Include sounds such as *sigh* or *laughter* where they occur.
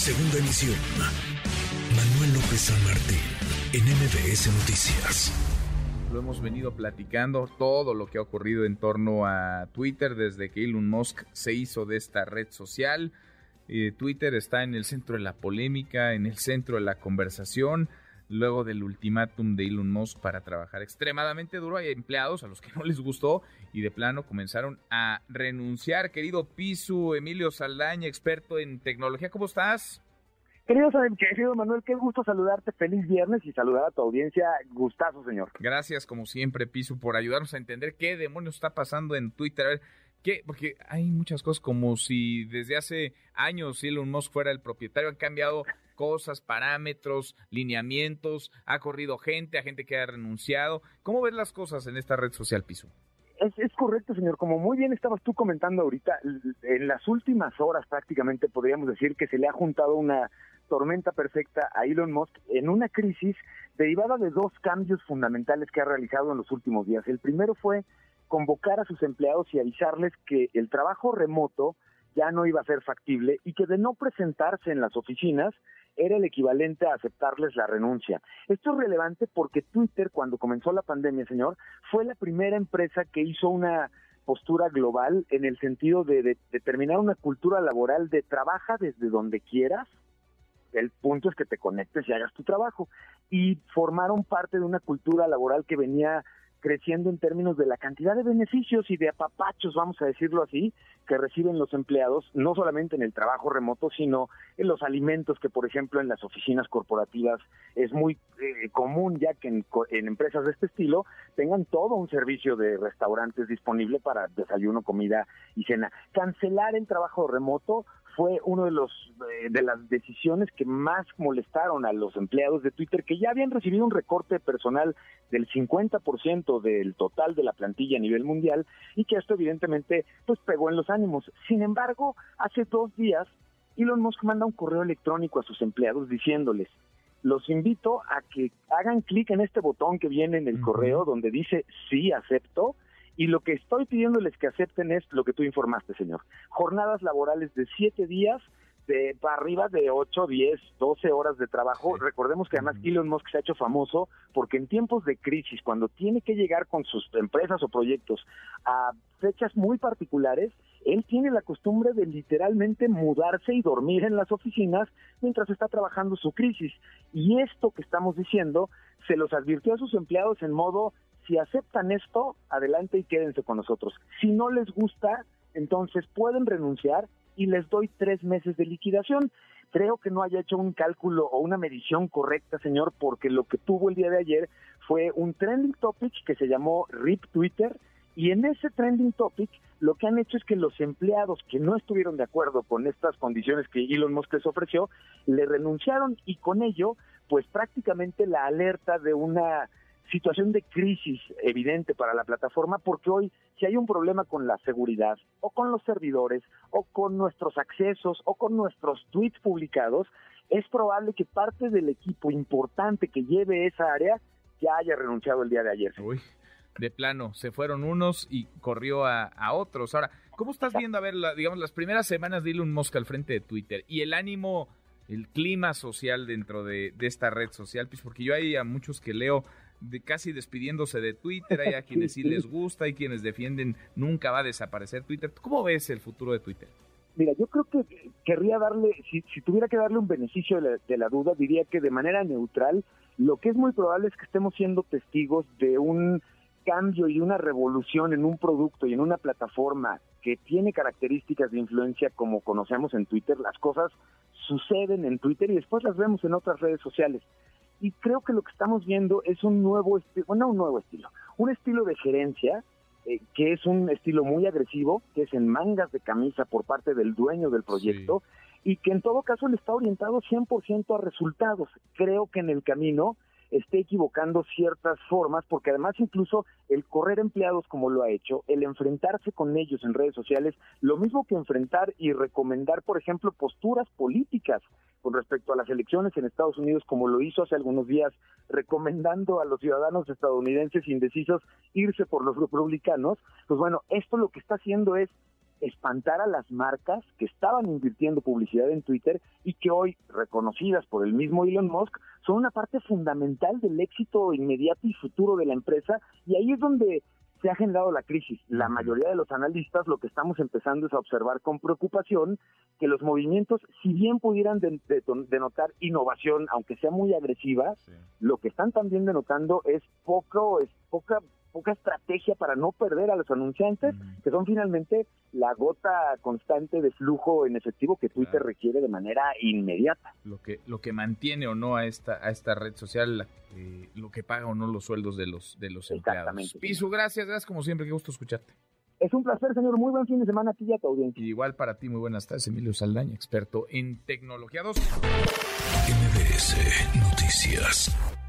Segunda emisión. Manuel López San Martín, en MBS Noticias. Lo hemos venido platicando, todo lo que ha ocurrido en torno a Twitter desde que Elon Musk se hizo de esta red social. Eh, Twitter está en el centro de la polémica, en el centro de la conversación luego del ultimátum de Elon Musk para trabajar extremadamente duro. Hay empleados a los que *laughs* no les gustó y de plano comenzaron a renunciar. Querido Pisu, Emilio Saldaña, experto en tecnología, ¿cómo estás? Querido, querido Manuel, qué gusto saludarte. Feliz viernes y saludar a tu audiencia. Gustazo, señor. Gracias, como siempre, Pisu, por ayudarnos a entender qué demonios está pasando en Twitter. A ver, ¿qué? Porque hay muchas cosas como si desde hace años Elon Musk fuera el propietario. Han cambiado cosas, parámetros, lineamientos, ha corrido gente, a gente que ha renunciado. ¿Cómo ves las cosas en esta red social, Piso? Es, correcto, señor. Como muy bien estabas tú comentando ahorita, en las últimas horas prácticamente podríamos decir que se le ha juntado una tormenta perfecta a Elon Musk en una crisis derivada de dos cambios fundamentales que ha realizado en los últimos días. El primero fue convocar a sus empleados y avisarles que el trabajo remoto ya no iba a ser factible y que de no presentarse en las oficinas era el equivalente a aceptarles la renuncia. Esto es relevante porque Twitter, cuando comenzó la pandemia, señor, fue la primera empresa que hizo una postura global en el sentido de, determinar una cultura laboral de trabaja desde donde quieras. El punto es que te conectes y hagas tu trabajo. Y formaron parte de una cultura laboral que venía creciendo en términos de la cantidad de beneficios y de apapachos, vamos a decirlo así, que reciben los empleados, no solamente en el trabajo remoto, sino en los alimentos que, por ejemplo, en las oficinas corporativas es muy eh, común ya que en, en, empresas de este estilo tengan todo un servicio de restaurantes disponible para desayuno, comida y cena. Cancelar el trabajo remoto fue uno de los eh, de las decisiones que más molestaron a los empleados de Twitter que ya habían recibido un recorte personal del 50% del total de la plantilla a nivel mundial y que esto evidentemente pues pegó en los ánimos. Sin embargo, hace dos días Elon Musk manda un correo electrónico a sus empleados diciéndoles los invito a que hagan clic en este botón que viene en el correo donde dice sí acepto y lo que estoy pidiéndoles que acepten es lo que tú informaste, señor. Jornadas laborales de siete días, de para arriba de 8, 10, 12 horas de trabajo. Recordemos que además Elon Musk se ha hecho famoso porque en tiempos de crisis, cuando tiene que llegar con sus empresas o proyectos a fechas muy particulares, él tiene la costumbre de literalmente mudarse y dormir en las oficinas mientras está trabajando su crisis. Y esto que estamos diciendo se los advirtió a sus empleados en modo si aceptan esto, adelante y quédense con nosotros. Si no les gusta, entonces pueden renunciar y les doy tres meses de liquidación. Creo que no haya hecho un cálculo o una medición correcta, señor, porque lo que tuvo el día de ayer fue un trending topic que se llamó RIP Twitter y en ese trending topic lo que han hecho es que los empleados que no estuvieron de acuerdo con estas condiciones que Elon Musk les ofreció, le renunciaron y con ello, pues prácticamente la alerta de una situación de crisis evidente para la plataforma porque hoy si hay un problema con la seguridad o con los servidores o con nuestros accesos o con nuestros tweets publicados, es probable que parte del equipo importante que lleve esa área ya haya renunciado el día de ayer. Uy, de plano, se fueron unos y corrió a, otros. Ahora, ¿cómo estás viendo, a ver, digamos, las primeras semanas de Elon Musk al frente de Twitter y el ánimo, el clima social dentro de, de esta red social? Pues porque yo hay a muchos que leo de casi despidiéndose de Twitter, hay a quienes sí les gusta, hay quienes defienden nunca va a desaparecer Twitter. ¿Cómo ves el futuro de Twitter? Mira, yo creo que querría darle, si, tuviera que darle un beneficio de la, duda, diría que de manera neutral, lo que es muy probable es que estemos siendo testigos de un cambio y una revolución en un producto y en una plataforma que tiene características de influencia como conocemos en Twitter. Las cosas suceden en Twitter y después las vemos en otras redes sociales y creo que lo que estamos viendo es un nuevo estilo, bueno, un nuevo estilo, un estilo de gerencia eh, que es un estilo muy agresivo, que es en mangas de camisa por parte del dueño del proyecto y que en todo caso le está orientado 100% a resultados. Creo que en el camino esté equivocando ciertas formas, porque además incluso el correr empleados como lo ha hecho, el enfrentarse con ellos en redes sociales, lo mismo que enfrentar y recomendar, por ejemplo, posturas políticas con respecto a las elecciones en Estados Unidos, como lo hizo hace algunos días, recomendando a los ciudadanos estadounidenses indecisos irse por los republicanos, pues bueno, esto lo que está haciendo es espantar a las marcas que estaban invirtiendo publicidad en Twitter y que hoy, reconocidas por el mismo Elon Musk, son una parte fundamental del éxito inmediato y futuro de la empresa. Y ahí es donde se ha generado la crisis. La mayoría de los analistas lo que estamos empezando es a observar con preocupación que los movimientos, si bien pudieran denotar innovación, aunque sea muy agresiva, lo que están también denotando es poco, es poca poca estrategia para no perder a los anunciantes, que son finalmente la gota constante de flujo en efectivo que Twitter requiere de manera inmediata. Lo que lo que mantiene o no a esta a esta red social, eh, lo que paga o no los sueldos de los de los empleados. Piso, gracias, gracias como siempre, qué gusto escucharte. Es un placer, señor. Muy buen fin de semana a ti y a tu audiencia. igual para ti, muy buenas tardes, Emilio Saldaña, experto en tecnología 2. MBS Noticias.